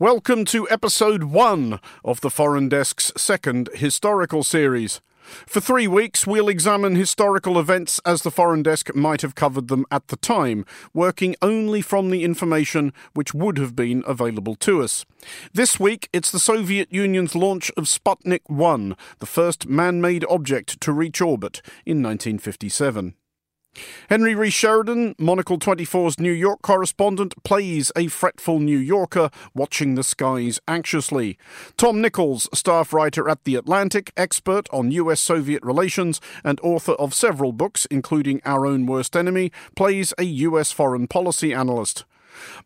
Welcome to episode one of the Foreign Desk's second historical series. For three weeks, we'll examine historical events as the Foreign Desk might have covered them at the time, working only from the information which would have been available to us. This week, it's the Soviet Union's launch of Sputnik 1, the first man made object to reach orbit in 1957. Henry Rees Sheridan, Monocle 24's New York correspondent, plays a fretful New Yorker watching the skies anxiously. Tom Nichols, staff writer at The Atlantic, expert on US Soviet relations, and author of several books, including Our Own Worst Enemy, plays a US foreign policy analyst.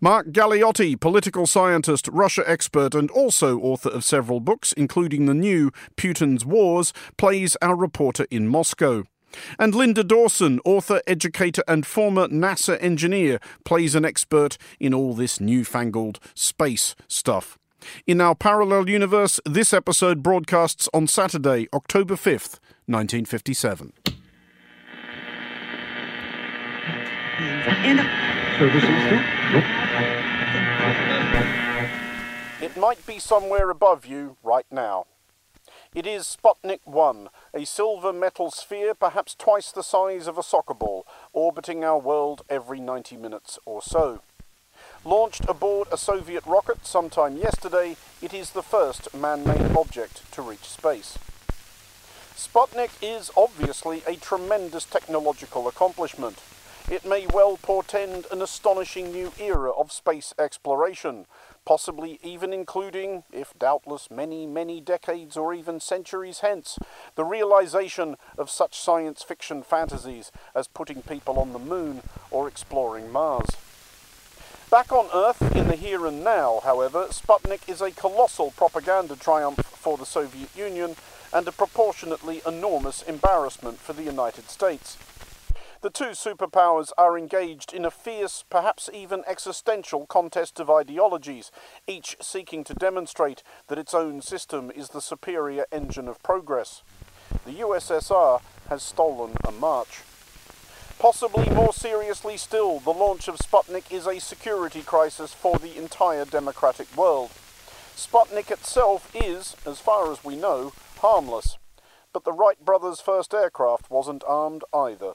Mark Galeotti, political scientist, Russia expert, and also author of several books, including the new Putin's Wars, plays our reporter in Moscow. And Linda Dawson, author, educator, and former NASA engineer, plays an expert in all this newfangled space stuff. In our parallel universe, this episode broadcasts on Saturday, October 5th, 1957. It might be somewhere above you right now. It is Sputnik 1, a silver metal sphere perhaps twice the size of a soccer ball, orbiting our world every 90 minutes or so. Launched aboard a Soviet rocket sometime yesterday, it is the first man-made object to reach space. Sputnik is obviously a tremendous technological accomplishment. It may well portend an astonishing new era of space exploration, possibly even including, if doubtless many, many decades or even centuries hence, the realization of such science fiction fantasies as putting people on the moon or exploring Mars. Back on Earth, in the here and now, however, Sputnik is a colossal propaganda triumph for the Soviet Union and a proportionately enormous embarrassment for the United States. The two superpowers are engaged in a fierce, perhaps even existential contest of ideologies, each seeking to demonstrate that its own system is the superior engine of progress. The USSR has stolen a march. Possibly more seriously still, the launch of Sputnik is a security crisis for the entire democratic world. Sputnik itself is, as far as we know, harmless. But the Wright brothers' first aircraft wasn't armed either.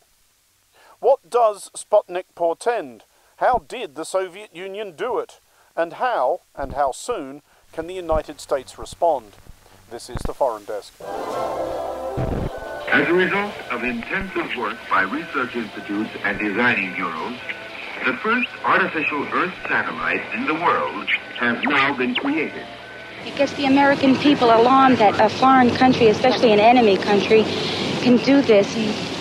What does Sputnik portend? How did the Soviet Union do it? And how, and how soon, can the United States respond? This is the Foreign Desk. As a result of intensive work by research institutes and designing bureaus, the first artificial Earth satellite in the world has now been created. It gets the American people alarmed that a foreign country, especially an enemy country, can do this.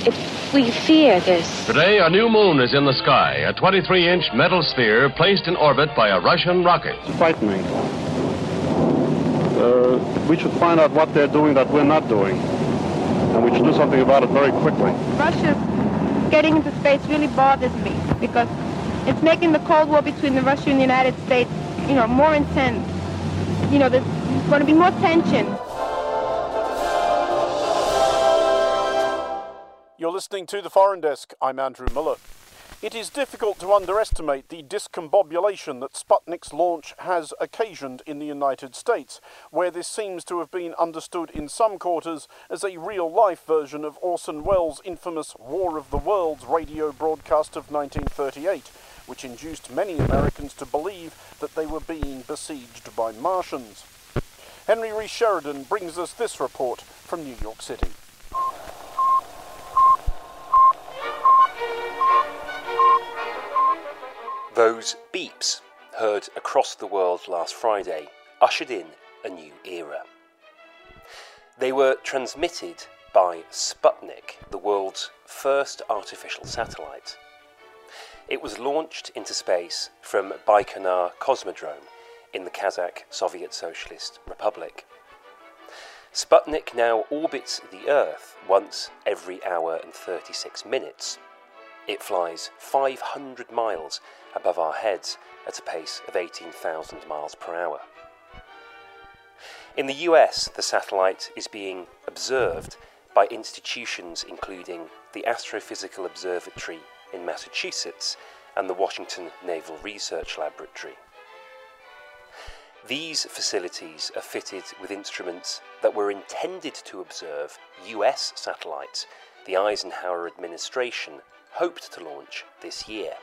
It we fear this. Today, a new moon is in the sky, a 23 inch metal sphere placed in orbit by a Russian rocket. It's frightening. Uh, we should find out what they're doing that we're not doing. And we should do something about it very quickly. Russia getting into space really bothers me because it's making the Cold War between the Russia and the United States, you know, more intense. You know, there's going to be more tension. You're listening to the Foreign Desk. I'm Andrew Mueller. It is difficult to underestimate the discombobulation that Sputnik's launch has occasioned in the United States, where this seems to have been understood in some quarters as a real life version of Orson Welles' infamous War of the Worlds radio broadcast of 1938, which induced many Americans to believe that they were being besieged by Martians. Henry Rees Sheridan brings us this report from New York City. Those beeps, heard across the world last Friday, ushered in a new era. They were transmitted by Sputnik, the world's first artificial satellite. It was launched into space from Baikonur Cosmodrome in the Kazakh Soviet Socialist Republic. Sputnik now orbits the Earth once every hour and 36 minutes. It flies 500 miles above our heads at a pace of 18,000 miles per hour. In the US, the satellite is being observed by institutions including the Astrophysical Observatory in Massachusetts and the Washington Naval Research Laboratory. These facilities are fitted with instruments that were intended to observe US satellites the Eisenhower administration hoped to launch this year.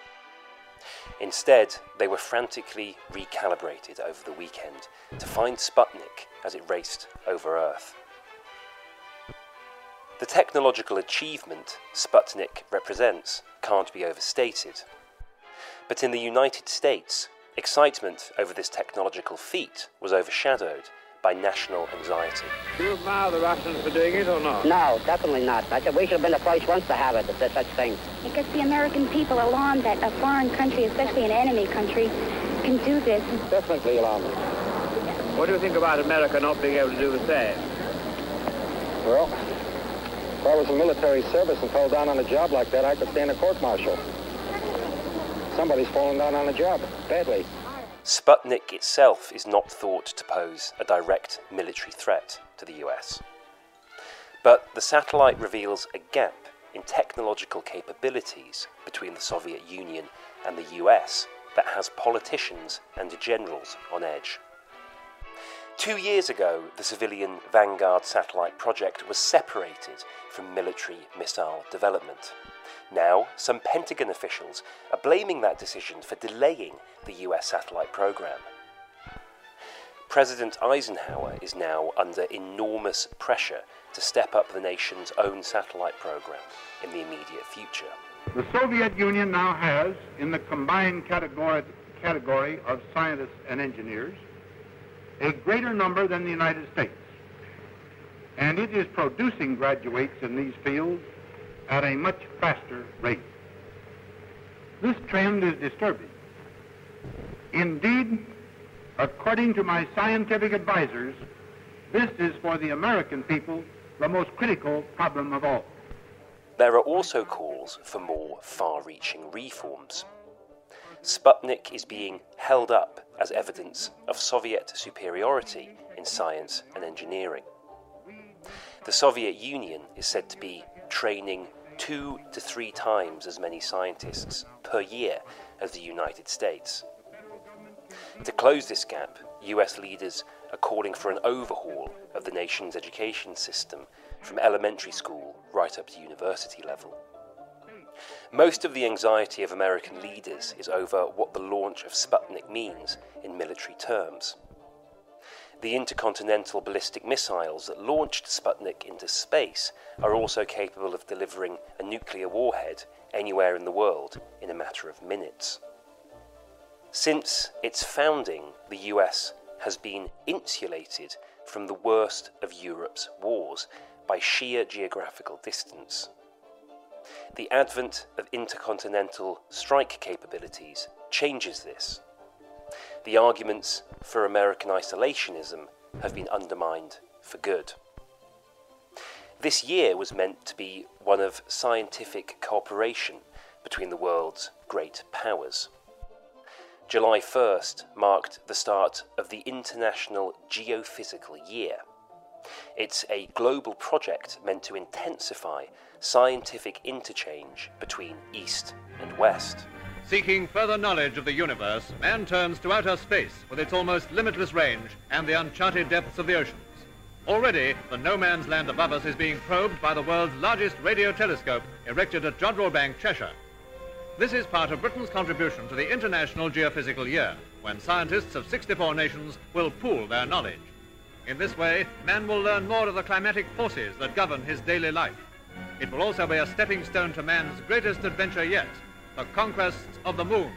Instead, they were frantically recalibrated over the weekend to find Sputnik as it raced over Earth. The technological achievement Sputnik represents can't be overstated. But in the United States, excitement over this technological feat was overshadowed by national anxiety. Do you admire the Russians for doing it or not? No, definitely not. I said we should have been the first ones to have it, if there's such thing. It gets the American people alarmed that a foreign country, especially an enemy country, can do this. Definitely alarming. What do you think about America not being able to do the same? Well, if I was in military service and fell down on a job like that, I could stand a court-martial. Somebody's fallen down on a job, badly. Sputnik itself is not thought to pose a direct military threat to the US. But the satellite reveals a gap in technological capabilities between the Soviet Union and the US that has politicians and generals on edge. Two years ago, the civilian Vanguard satellite project was separated from military missile development. Now, some Pentagon officials are blaming that decision for delaying the US satellite program. President Eisenhower is now under enormous pressure to step up the nation's own satellite program in the immediate future. The Soviet Union now has, in the combined category, category of scientists and engineers, a greater number than the United States. And it is producing graduates in these fields at a much faster rate. This trend is disturbing. Indeed, according to my scientific advisors, this is for the American people the most critical problem of all. There are also calls for more far reaching reforms. Sputnik is being held up as evidence of Soviet superiority in science and engineering. The Soviet Union is said to be training two to three times as many scientists per year as the United States. To close this gap, US leaders are calling for an overhaul of the nation's education system from elementary school right up to university level. Most of the anxiety of American leaders is over what the launch of Sputnik means in military terms. The intercontinental ballistic missiles that launched Sputnik into space are also capable of delivering a nuclear warhead anywhere in the world in a matter of minutes. Since its founding, the US has been insulated from the worst of Europe's wars by sheer geographical distance. The advent of intercontinental strike capabilities changes this. The arguments for American isolationism have been undermined for good. This year was meant to be one of scientific cooperation between the world's great powers. July 1st marked the start of the International Geophysical Year. It's a global project meant to intensify scientific interchange between East and West. Seeking further knowledge of the universe, man turns to outer space with its almost limitless range and the uncharted depths of the oceans. Already, the no man's land above us is being probed by the world's largest radio telescope erected at Jodrell Bank, Cheshire. This is part of Britain's contribution to the International Geophysical Year, when scientists of 64 nations will pool their knowledge. In this way, man will learn more of the climatic forces that govern his daily life. It will also be a stepping stone to man's greatest adventure yet, the conquest of the moon.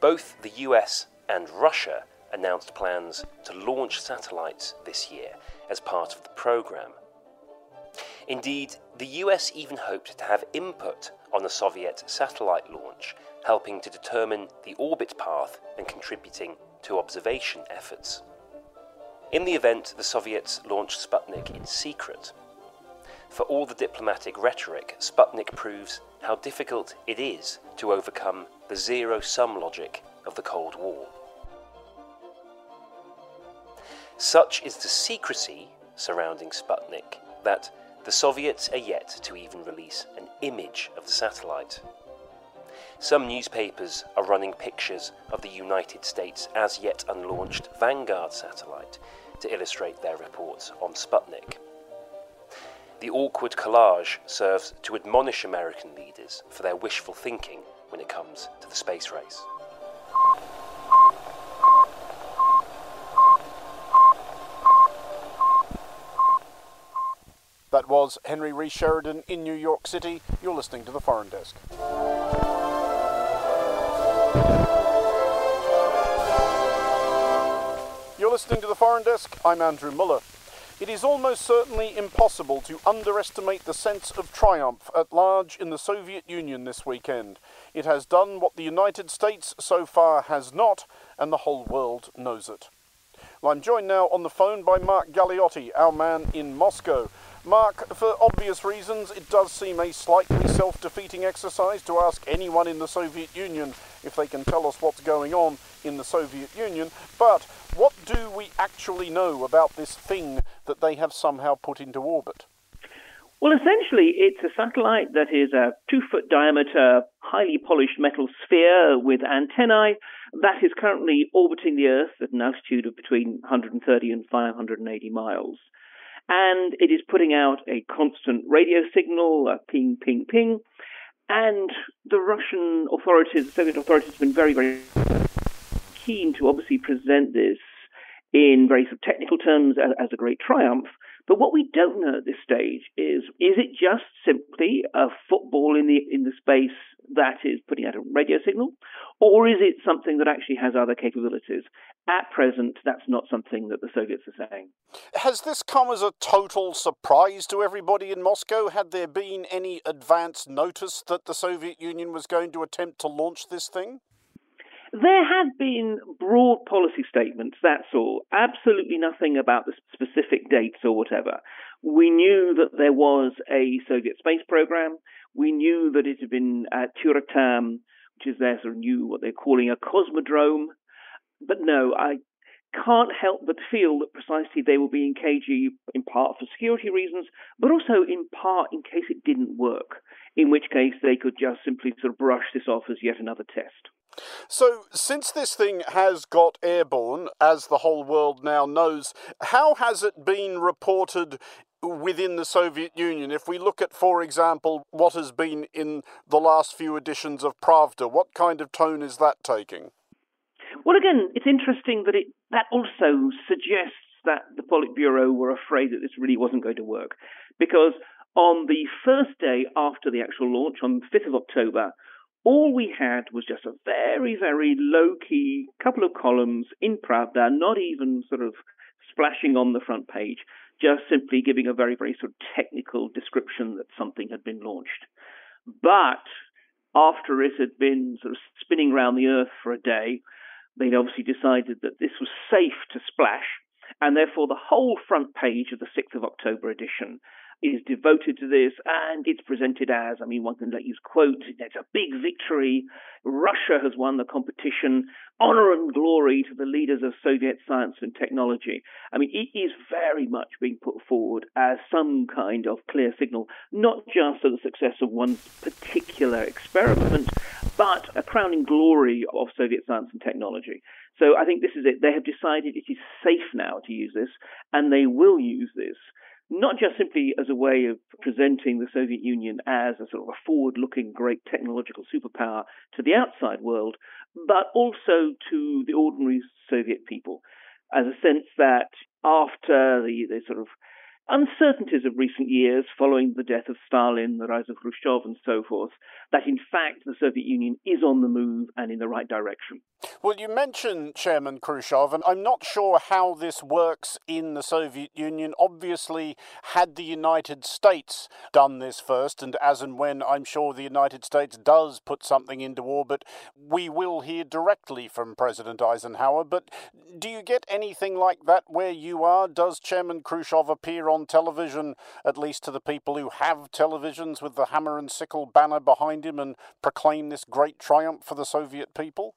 Both the US and Russia announced plans to launch satellites this year as part of the program. Indeed, the US even hoped to have input on the Soviet satellite launch, helping to determine the orbit path and contributing to observation efforts. In the event, the Soviets launched Sputnik in secret. For all the diplomatic rhetoric, Sputnik proves how difficult it is to overcome the zero sum logic of the Cold War. Such is the secrecy surrounding Sputnik that the Soviets are yet to even release an image of the satellite. Some newspapers are running pictures of the United States as yet unlaunched Vanguard satellite to illustrate their reports on Sputnik. The awkward collage serves to admonish American leaders for their wishful thinking when it comes to the space race. That was Henry Rees Sheridan in New York City. You're listening to the Foreign Desk. You're listening to the Foreign Desk. I'm Andrew Mueller. It is almost certainly impossible to underestimate the sense of triumph at large in the Soviet Union this weekend. It has done what the United States so far has not, and the whole world knows it. Well, I'm joined now on the phone by Mark Galeotti, our man in Moscow. Mark, for obvious reasons, it does seem a slightly self defeating exercise to ask anyone in the Soviet Union if they can tell us what's going on in the Soviet Union. But what do we actually know about this thing that they have somehow put into orbit? Well, essentially, it's a satellite that is a two foot diameter, highly polished metal sphere with antennae that is currently orbiting the Earth at an altitude of between 130 and 580 miles and it is putting out a constant radio signal, a ping, ping, ping. And the Russian authorities, the Soviet authorities, have been very, very keen to obviously present this in very sort of technical terms as, as a great triumph. But what we don't know at this stage is is it just simply a football in the in the space that is putting out a radio signal, or is it something that actually has other capabilities? At present, that's not something that the Soviets are saying. Has this come as a total surprise to everybody in Moscow? Had there been any advance notice that the Soviet Union was going to attempt to launch this thing? There had been broad policy statements, that's all. Absolutely nothing about the specific dates or whatever. We knew that there was a Soviet space program. We knew that it had been at Tyuratam, which is their sort of new, what they're calling a cosmodrome, but no, I can't help but feel that precisely they were being cagey in part for security reasons, but also in part in case it didn't work, in which case they could just simply sort of brush this off as yet another test. So, since this thing has got airborne, as the whole world now knows, how has it been reported within the Soviet Union? If we look at, for example, what has been in the last few editions of Pravda, what kind of tone is that taking? Well, again, it's interesting that it that also suggests that the Politburo were afraid that this really wasn't going to work, because on the first day after the actual launch, on the 5th of October, all we had was just a very, very low key couple of columns in Pravda, not even sort of splashing on the front page, just simply giving a very, very sort of technical description that something had been launched. But after it had been sort of spinning around the Earth for a day, they'd obviously decided that this was safe to splash, and therefore the whole front page of the 6th of October edition is devoted to this, and it's presented as, I mean, one can let you quote, it's a big victory. Russia has won the competition. Honor and glory to the leaders of Soviet science and technology. I mean, it is very much being put forward as some kind of clear signal, not just of the success of one particular experiment, but a crowning glory of Soviet science and technology. So I think this is it. They have decided it is safe now to use this, and they will use this not just simply as a way of presenting the Soviet Union as a sort of a forward looking great technological superpower to the outside world, but also to the ordinary Soviet people, as a sense that after the, the sort of uncertainties of recent years following the death of Stalin, the rise of Khrushchev, and so forth, that in fact the Soviet Union is on the move and in the right direction. Well, you mentioned Chairman Khrushchev, and I'm not sure how this works in the Soviet Union. Obviously, had the United States done this first, and as and when I'm sure the United States does put something into orbit, we will hear directly from President Eisenhower. But do you get anything like that where you are? Does Chairman Khrushchev appear on television, at least to the people who have televisions, with the hammer and sickle banner behind him and proclaim this great triumph for the Soviet people?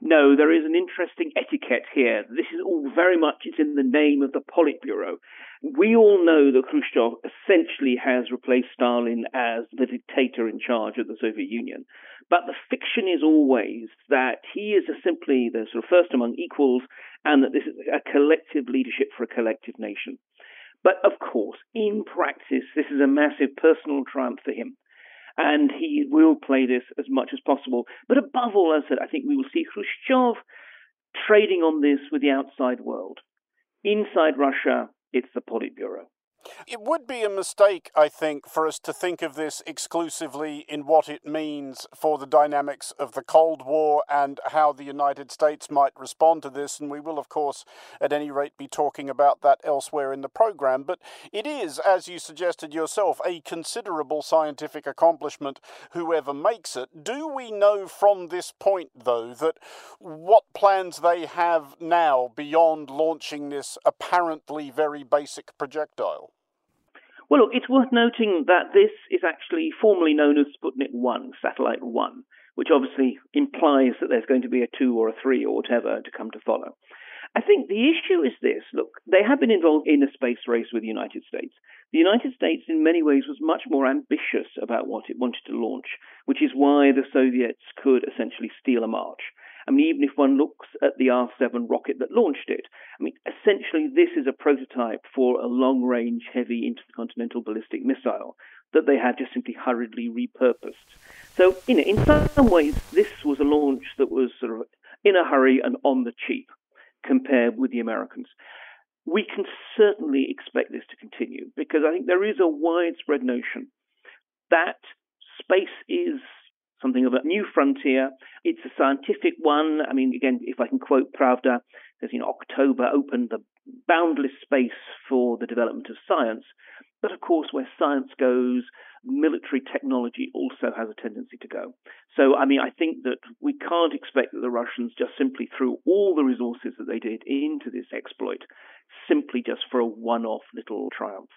No, there is an interesting etiquette here. This is all very much it's in the name of the Politburo. We all know that Khrushchev essentially has replaced Stalin as the dictator in charge of the Soviet Union. But the fiction is always that he is simply the sort of first among equals and that this is a collective leadership for a collective nation. But of course, in practice, this is a massive personal triumph for him. And he will play this as much as possible. But above all, as I said, I think we will see Khrushchev trading on this with the outside world. Inside Russia, it's the Politburo. It would be a mistake, I think, for us to think of this exclusively in what it means for the dynamics of the Cold War and how the United States might respond to this. And we will, of course, at any rate, be talking about that elsewhere in the program. But it is, as you suggested yourself, a considerable scientific accomplishment, whoever makes it. Do we know from this point, though, that what plans they have now beyond launching this apparently very basic projectile? Well, look, it's worth noting that this is actually formally known as Sputnik 1, Satellite 1, which obviously implies that there's going to be a 2 or a 3 or whatever to come to follow. I think the issue is this look, they have been involved in a space race with the United States. The United States, in many ways, was much more ambitious about what it wanted to launch, which is why the Soviets could essentially steal a march. I mean, even if one looks at the R 7 rocket that launched it, I mean, essentially, this is a prototype for a long range heavy intercontinental ballistic missile that they had just simply hurriedly repurposed. So, you know, in some ways, this was a launch that was sort of in a hurry and on the cheap compared with the Americans. We can certainly expect this to continue because I think there is a widespread notion that space is something of a new frontier. It's a scientific one. I mean, again, if I can quote Pravda, says, you know, October opened the boundless space for the development of science. But of course, where science goes, military technology also has a tendency to go. So, I mean, I think that we can't expect that the Russians just simply threw all the resources that they did into this exploit simply just for a one off little triumph.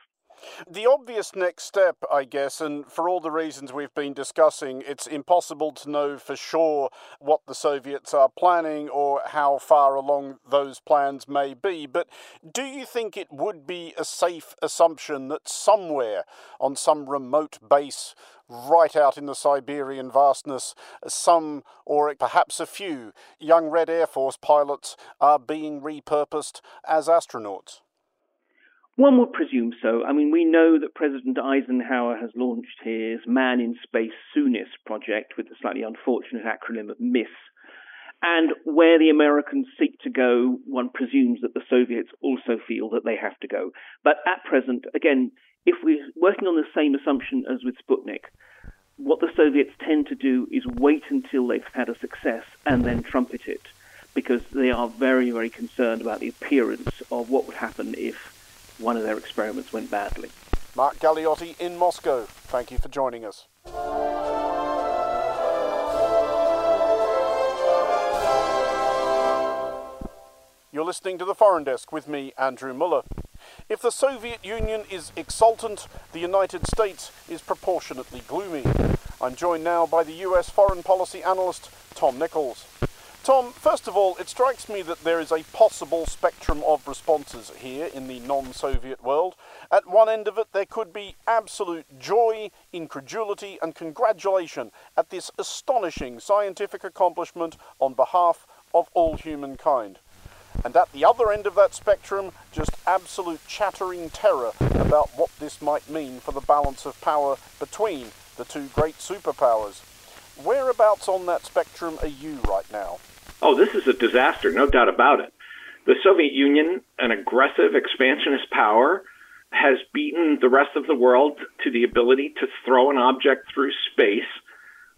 The obvious next step, I guess, and for all the reasons we've been discussing, it's impossible to know for sure what the Soviets are planning or how far along those plans may be. But do you think it would be a safe assumption that somewhere on some remote base right out in the Siberian vastness, some, or perhaps a few, young Red Air Force pilots are being repurposed as astronauts? One would presume so. I mean, we know that President Eisenhower has launched his Man in Space Soonest project with the slightly unfortunate acronym of MISS. And where the Americans seek to go, one presumes that the Soviets also feel that they have to go. But at present, again, if we're working on the same assumption as with Sputnik, what the Soviets tend to do is wait until they've had a success and then trumpet it, because they are very, very concerned about the appearance of what would happen if one of their experiments went badly. Mark Galeotti in Moscow, thank you for joining us. You're listening to the Foreign Desk with me, Andrew Mueller. If the Soviet Union is exultant, the United States is proportionately gloomy. I'm joined now by the US foreign policy analyst, Tom Nichols. Tom, first of all, it strikes me that there is a possible spectrum of responses here in the non Soviet world. At one end of it, there could be absolute joy, incredulity, and congratulation at this astonishing scientific accomplishment on behalf of all humankind. And at the other end of that spectrum, just absolute chattering terror about what this might mean for the balance of power between the two great superpowers. Whereabouts on that spectrum are you right now? Oh, this is a disaster, no doubt about it. The Soviet Union, an aggressive expansionist power, has beaten the rest of the world to the ability to throw an object through space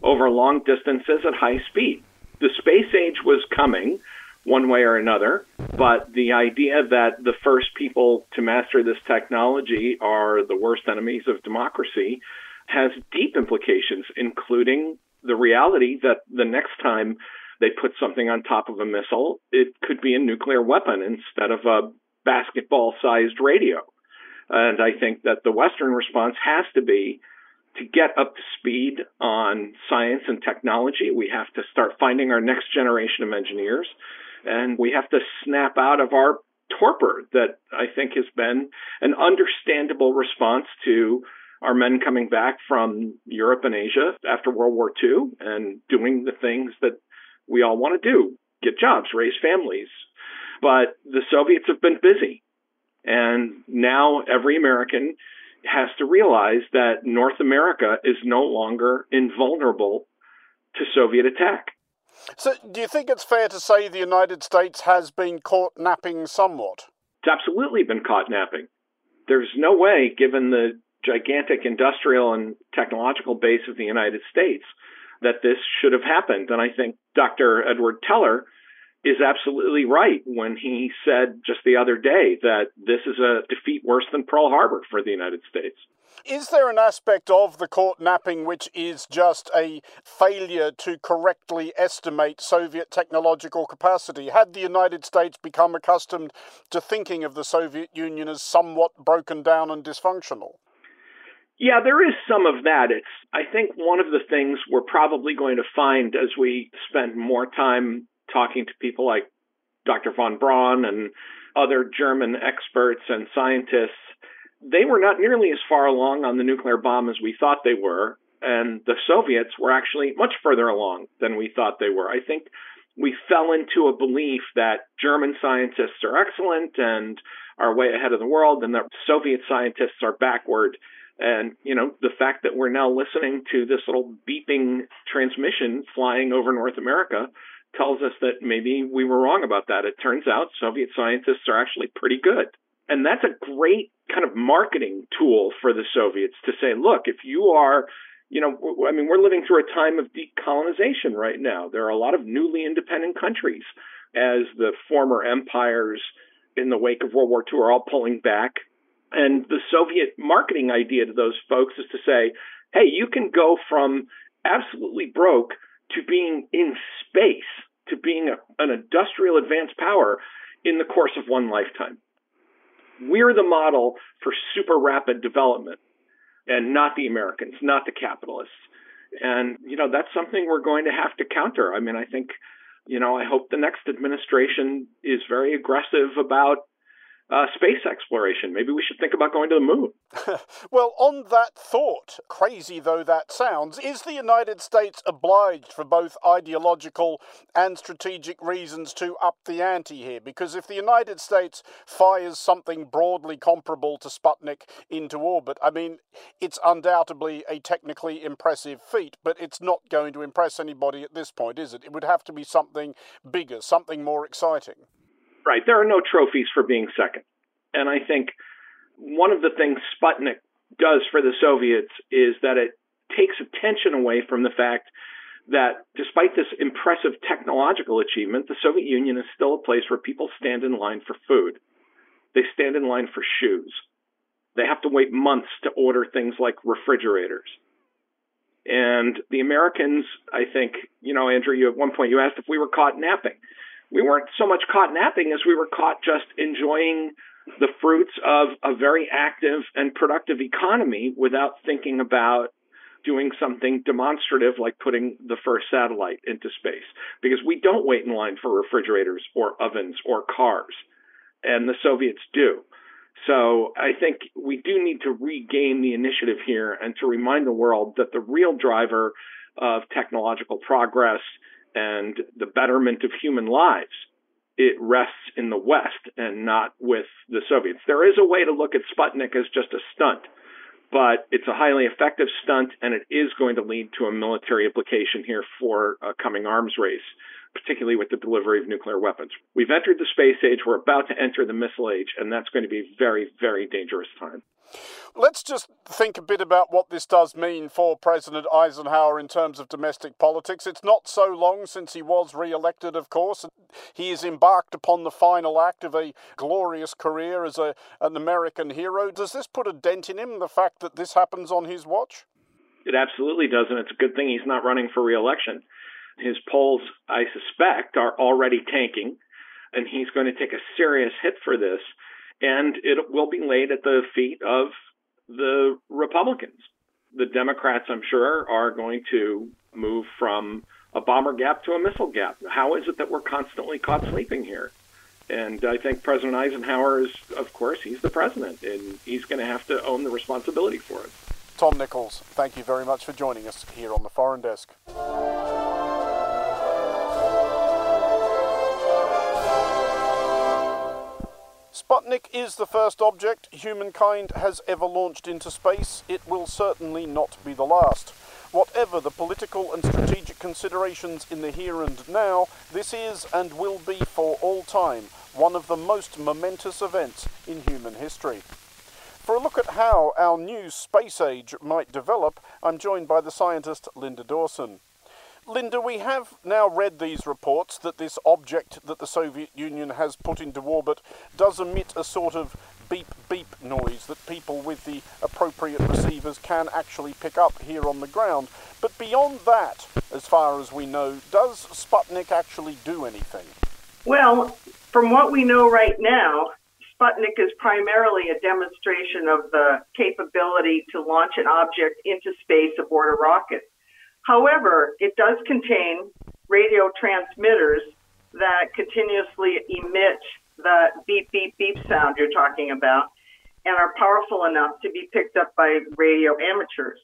over long distances at high speed. The space age was coming one way or another, but the idea that the first people to master this technology are the worst enemies of democracy has deep implications, including the reality that the next time they put something on top of a missile, it could be a nuclear weapon instead of a basketball sized radio. And I think that the Western response has to be to get up to speed on science and technology. We have to start finding our next generation of engineers. And we have to snap out of our torpor that I think has been an understandable response to our men coming back from Europe and Asia after World War II and doing the things that we all want to do get jobs, raise families. But the Soviets have been busy. And now every American has to realize that North America is no longer invulnerable to Soviet attack. So, do you think it's fair to say the United States has been caught napping somewhat? It's absolutely been caught napping. There's no way, given the gigantic industrial and technological base of the United States, that this should have happened. And I think Dr. Edward Teller is absolutely right when he said just the other day that this is a defeat worse than Pearl Harbor for the United States. Is there an aspect of the caught napping which is just a failure to correctly estimate Soviet technological capacity? Had the United States become accustomed to thinking of the Soviet Union as somewhat broken down and dysfunctional? Yeah, there is some of that. It's I think one of the things we're probably going to find as we spend more time talking to people like Dr. von Braun and other German experts and scientists, they were not nearly as far along on the nuclear bomb as we thought they were. And the Soviets were actually much further along than we thought they were. I think we fell into a belief that German scientists are excellent and are way ahead of the world, and that Soviet scientists are backward. And, you know, the fact that we're now listening to this little beeping transmission flying over North America tells us that maybe we were wrong about that. It turns out Soviet scientists are actually pretty good. And that's a great kind of marketing tool for the Soviets to say, look, if you are, you know, I mean, we're living through a time of decolonization right now. There are a lot of newly independent countries as the former empires in the wake of World War II are all pulling back. And the Soviet marketing idea to those folks is to say, hey, you can go from absolutely broke to being in space, to being a, an industrial advanced power in the course of one lifetime. We're the model for super rapid development and not the Americans, not the capitalists. And, you know, that's something we're going to have to counter. I mean, I think, you know, I hope the next administration is very aggressive about uh, space exploration. Maybe we should think about going to the moon. well, on that thought, crazy though that sounds, is the United States obliged for both ideological and strategic reasons to up the ante here? Because if the United States fires something broadly comparable to Sputnik into orbit, I mean, it's undoubtedly a technically impressive feat, but it's not going to impress anybody at this point, is it? It would have to be something bigger, something more exciting. Right. There are no trophies for being second. And I think one of the things Sputnik does for the Soviets is that it takes attention away from the fact that despite this impressive technological achievement, the Soviet Union is still a place where people stand in line for food. They stand in line for shoes. They have to wait months to order things like refrigerators. And the Americans, I think, you know, Andrew, you at one point you asked if we were caught napping we weren't so much caught napping as we were caught just enjoying the fruits of a very active and productive economy without thinking about doing something demonstrative like putting the first satellite into space because we don't wait in line for refrigerators or ovens or cars and the Soviets do. So I think we do need to regain the initiative here and to remind the world that the real driver of technological progress and the betterment of human lives, it rests in the West and not with the Soviets. There is a way to look at Sputnik as just a stunt, but it's a highly effective stunt, and it is going to lead to a military implication here for a coming arms race, particularly with the delivery of nuclear weapons. We've entered the space age, we're about to enter the missile age, and that's going to be a very, very dangerous time. Let's just think a bit about what this does mean for President Eisenhower in terms of domestic politics. It's not so long since he was re elected, of course. He has embarked upon the final act of a glorious career as a, an American hero. Does this put a dent in him, the fact that this happens on his watch? It absolutely does, and it's a good thing he's not running for re election. His polls, I suspect, are already tanking, and he's going to take a serious hit for this and it will be laid at the feet of the Republicans. the Democrats, I'm sure, are going to move from a bomber gap to a missile gap. How is it that we're constantly caught sleeping here? And I think President Eisenhower is, of course, he's the president, and he's going to have to own the responsibility for it. Tom Nichols, thank you very much for joining us here on the Foreign Desk. Sputnik is the first object humankind has ever launched into space. It will certainly not be the last. Whatever the political and strategic considerations in the here and now, this is and will be for all time one of the most momentous events in human history. For a look at how our new space age might develop, I'm joined by the scientist Linda Dawson. Linda, we have now read these reports that this object that the Soviet Union has put into orbit does emit a sort of beep beep noise that people with the appropriate receivers can actually pick up here on the ground. But beyond that, as far as we know, does Sputnik actually do anything? Well, from what we know right now, Sputnik is primarily a demonstration of the capability to launch an object into space aboard a rocket. However, it does contain radio transmitters that continuously emit the beep, beep, beep sound you're talking about and are powerful enough to be picked up by radio amateurs.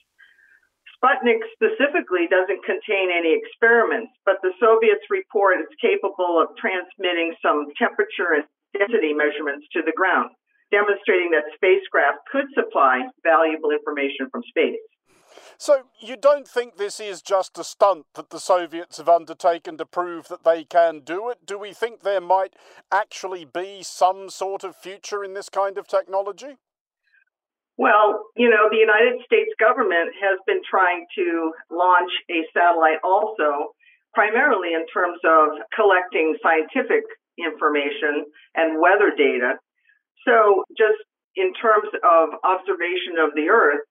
Sputnik specifically doesn't contain any experiments, but the Soviets report it's capable of transmitting some temperature and density measurements to the ground, demonstrating that spacecraft could supply valuable information from space. So you don't think this is just a stunt that the Soviets have undertaken to prove that they can do it? Do we think there might actually be some sort of future in this kind of technology? Well, you know, the United States government has been trying to launch a satellite also, primarily in terms of collecting scientific information and weather data. So, just in terms of observation of the Earth,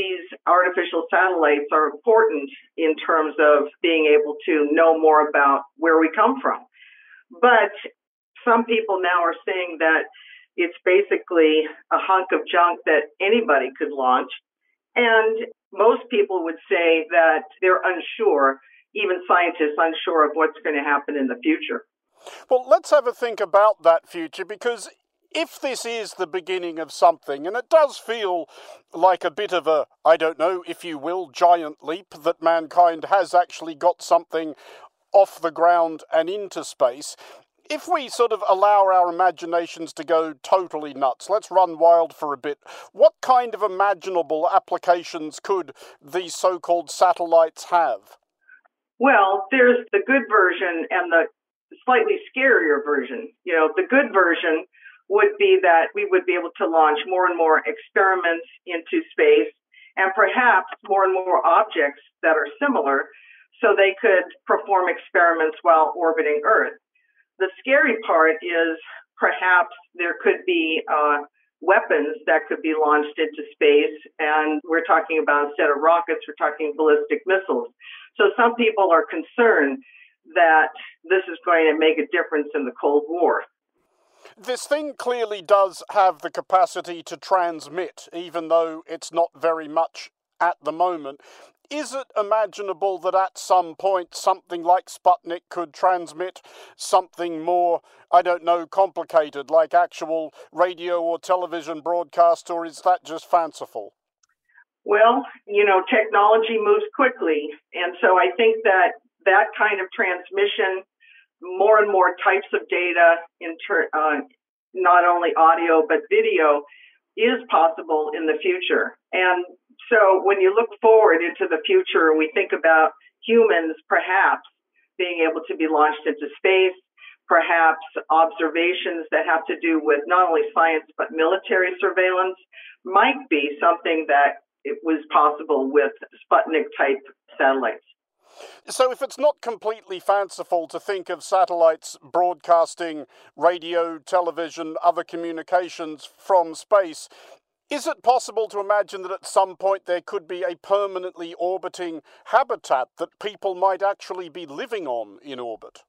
these artificial satellites are important in terms of being able to know more about where we come from. But some people now are saying that it's basically a hunk of junk that anybody could launch. And most people would say that they're unsure, even scientists unsure of what's going to happen in the future. Well, let's have a think about that future because if this is the beginning of something, and it does feel like a bit of a, I don't know, if you will, giant leap that mankind has actually got something off the ground and into space, if we sort of allow our imaginations to go totally nuts, let's run wild for a bit, what kind of imaginable applications could these so called satellites have? Well, there's the good version and the slightly scarier version. You know, the good version would be that we would be able to launch more and more experiments into space and perhaps more and more objects that are similar so they could perform experiments while orbiting Earth. The scary part is perhaps there could be uh, weapons that could be launched into space, and we're talking about instead of rockets, we're talking ballistic missiles. So some people are concerned that this is going to make a difference in the Cold War this thing clearly does have the capacity to transmit, even though it's not very much at the moment. Is it imaginable that at some point something like Sputnik could transmit something more, I don't know, complicated, like actual radio or television broadcast, or is that just fanciful? Well, you know, technology moves quickly. And so I think that that kind of transmission more and more types of data in ter- uh, not only audio but video is possible in the future. And so when you look forward into the future, we think about humans perhaps being able to be launched into space, perhaps observations that have to do with not only science but military surveillance might be something that it was possible with Sputnik type satellites. So, if it's not completely fanciful to think of satellites broadcasting radio, television, other communications from space, is it possible to imagine that at some point there could be a permanently orbiting habitat that people might actually be living on in orbit?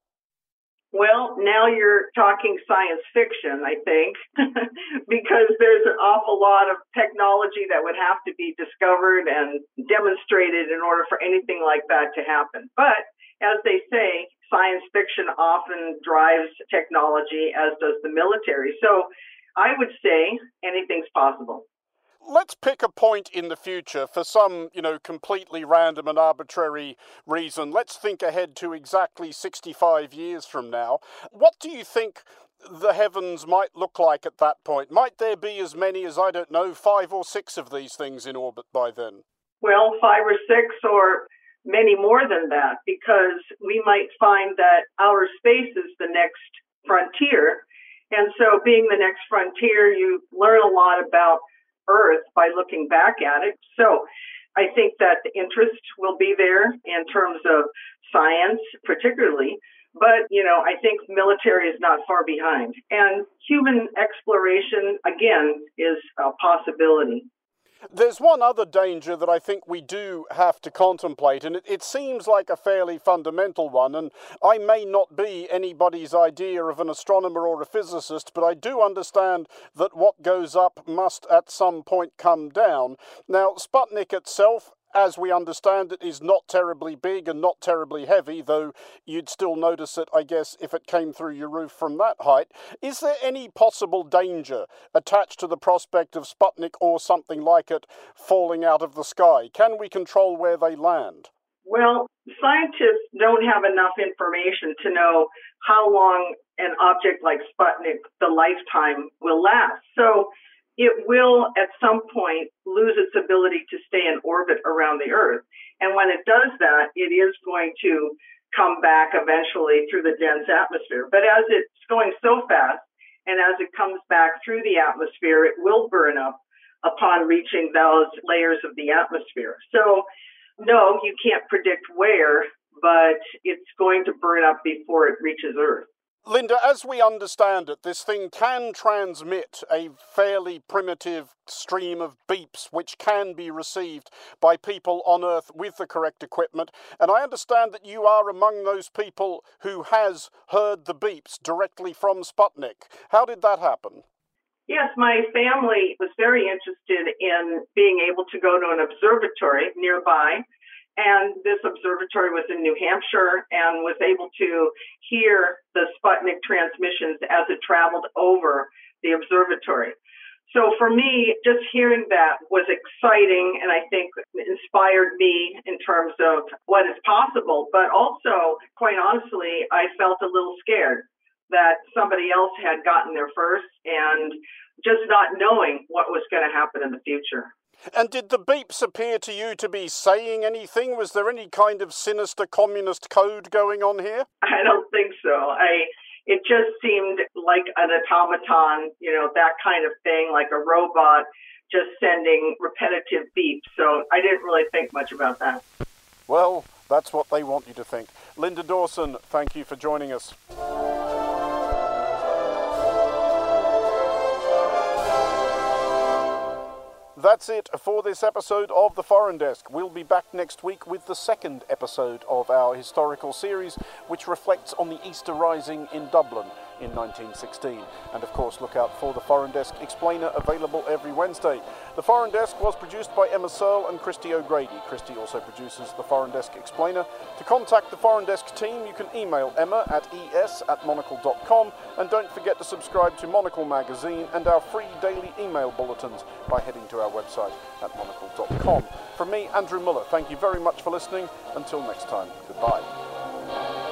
Well, now you're talking science fiction, I think, because there's an awful lot of technology that would have to be discovered and demonstrated in order for anything like that to happen. But as they say, science fiction often drives technology, as does the military. So I would say anything's possible let's pick a point in the future for some, you know, completely random and arbitrary reason. Let's think ahead to exactly 65 years from now. What do you think the heavens might look like at that point? Might there be as many as, I don't know, five or six of these things in orbit by then? Well, five or six or many more than that, because we might find that outer space is the next frontier. And so, being the next frontier, you learn a lot about Earth by looking back at it. So I think that the interest will be there in terms of science, particularly. But, you know, I think military is not far behind. And human exploration, again, is a possibility. There's one other danger that I think we do have to contemplate, and it, it, seems like a fairly fundamental one. And I may not be anybody's idea of an astronomer or a physicist, but I do understand that what goes up must at some point come down. Now, Sputnik itself as we understand it, is not terribly big and not terribly heavy, though you'd still notice it, I guess, if it came through your roof from that height. Is there any possible danger attached to the prospect of Sputnik or something like it falling out of the sky? Can we control where they land? Well, scientists don't have enough information to know how long an object like Sputnik, the lifetime, will last. So it will at some point lose its ability to stay in orbit around the Earth. And when it does that, it is going to come back eventually through the dense atmosphere. But as it's going so fast, and as it comes back through the atmosphere, it will burn up upon reaching those layers of the atmosphere. So, no, you can't predict where, but it's going to burn up before it reaches Earth. Linda, as we understand it, this thing can transmit a fairly primitive stream of beeps which can be received by people on Earth with the correct equipment. And I understand that you are among those people who has heard the beeps directly from Sputnik. How did that happen? Yes, my family was very interested in being able to go to an observatory nearby and this observatory was in New Hampshire and was able to hear the Sputnik transmissions as it traveled over the observatory. So for me, just hearing that was exciting and I think inspired me in terms of what is possible. But also, quite honestly, I felt a little scared that somebody else had gotten there first and just not knowing what was going to happen in the future. And did the beeps appear to you to be saying anything? Was there any kind of sinister communist code going on here? I don't think so. I it just seemed like an automaton, you know, that kind of thing, like a robot just sending repetitive beeps. So I didn't really think much about that. Well, that's what they want you to think. Linda Dawson, thank you for joining us. That's it for this episode of The Foreign Desk. We'll be back next week with the second episode of our historical series, which reflects on the Easter Rising in Dublin in 1916. And of course, look out for the Foreign Desk Explainer available every Wednesday. The Foreign Desk was produced by Emma Searle and Christy O'Grady. Christy also produces the Foreign Desk Explainer. To contact the Foreign Desk team, you can email emma at es at monocle.com and don't forget to subscribe to Monocle magazine and our free daily email bulletins by heading to our website at monocle.com. From me, Andrew Mueller, thank you very much for listening. Until next time, goodbye.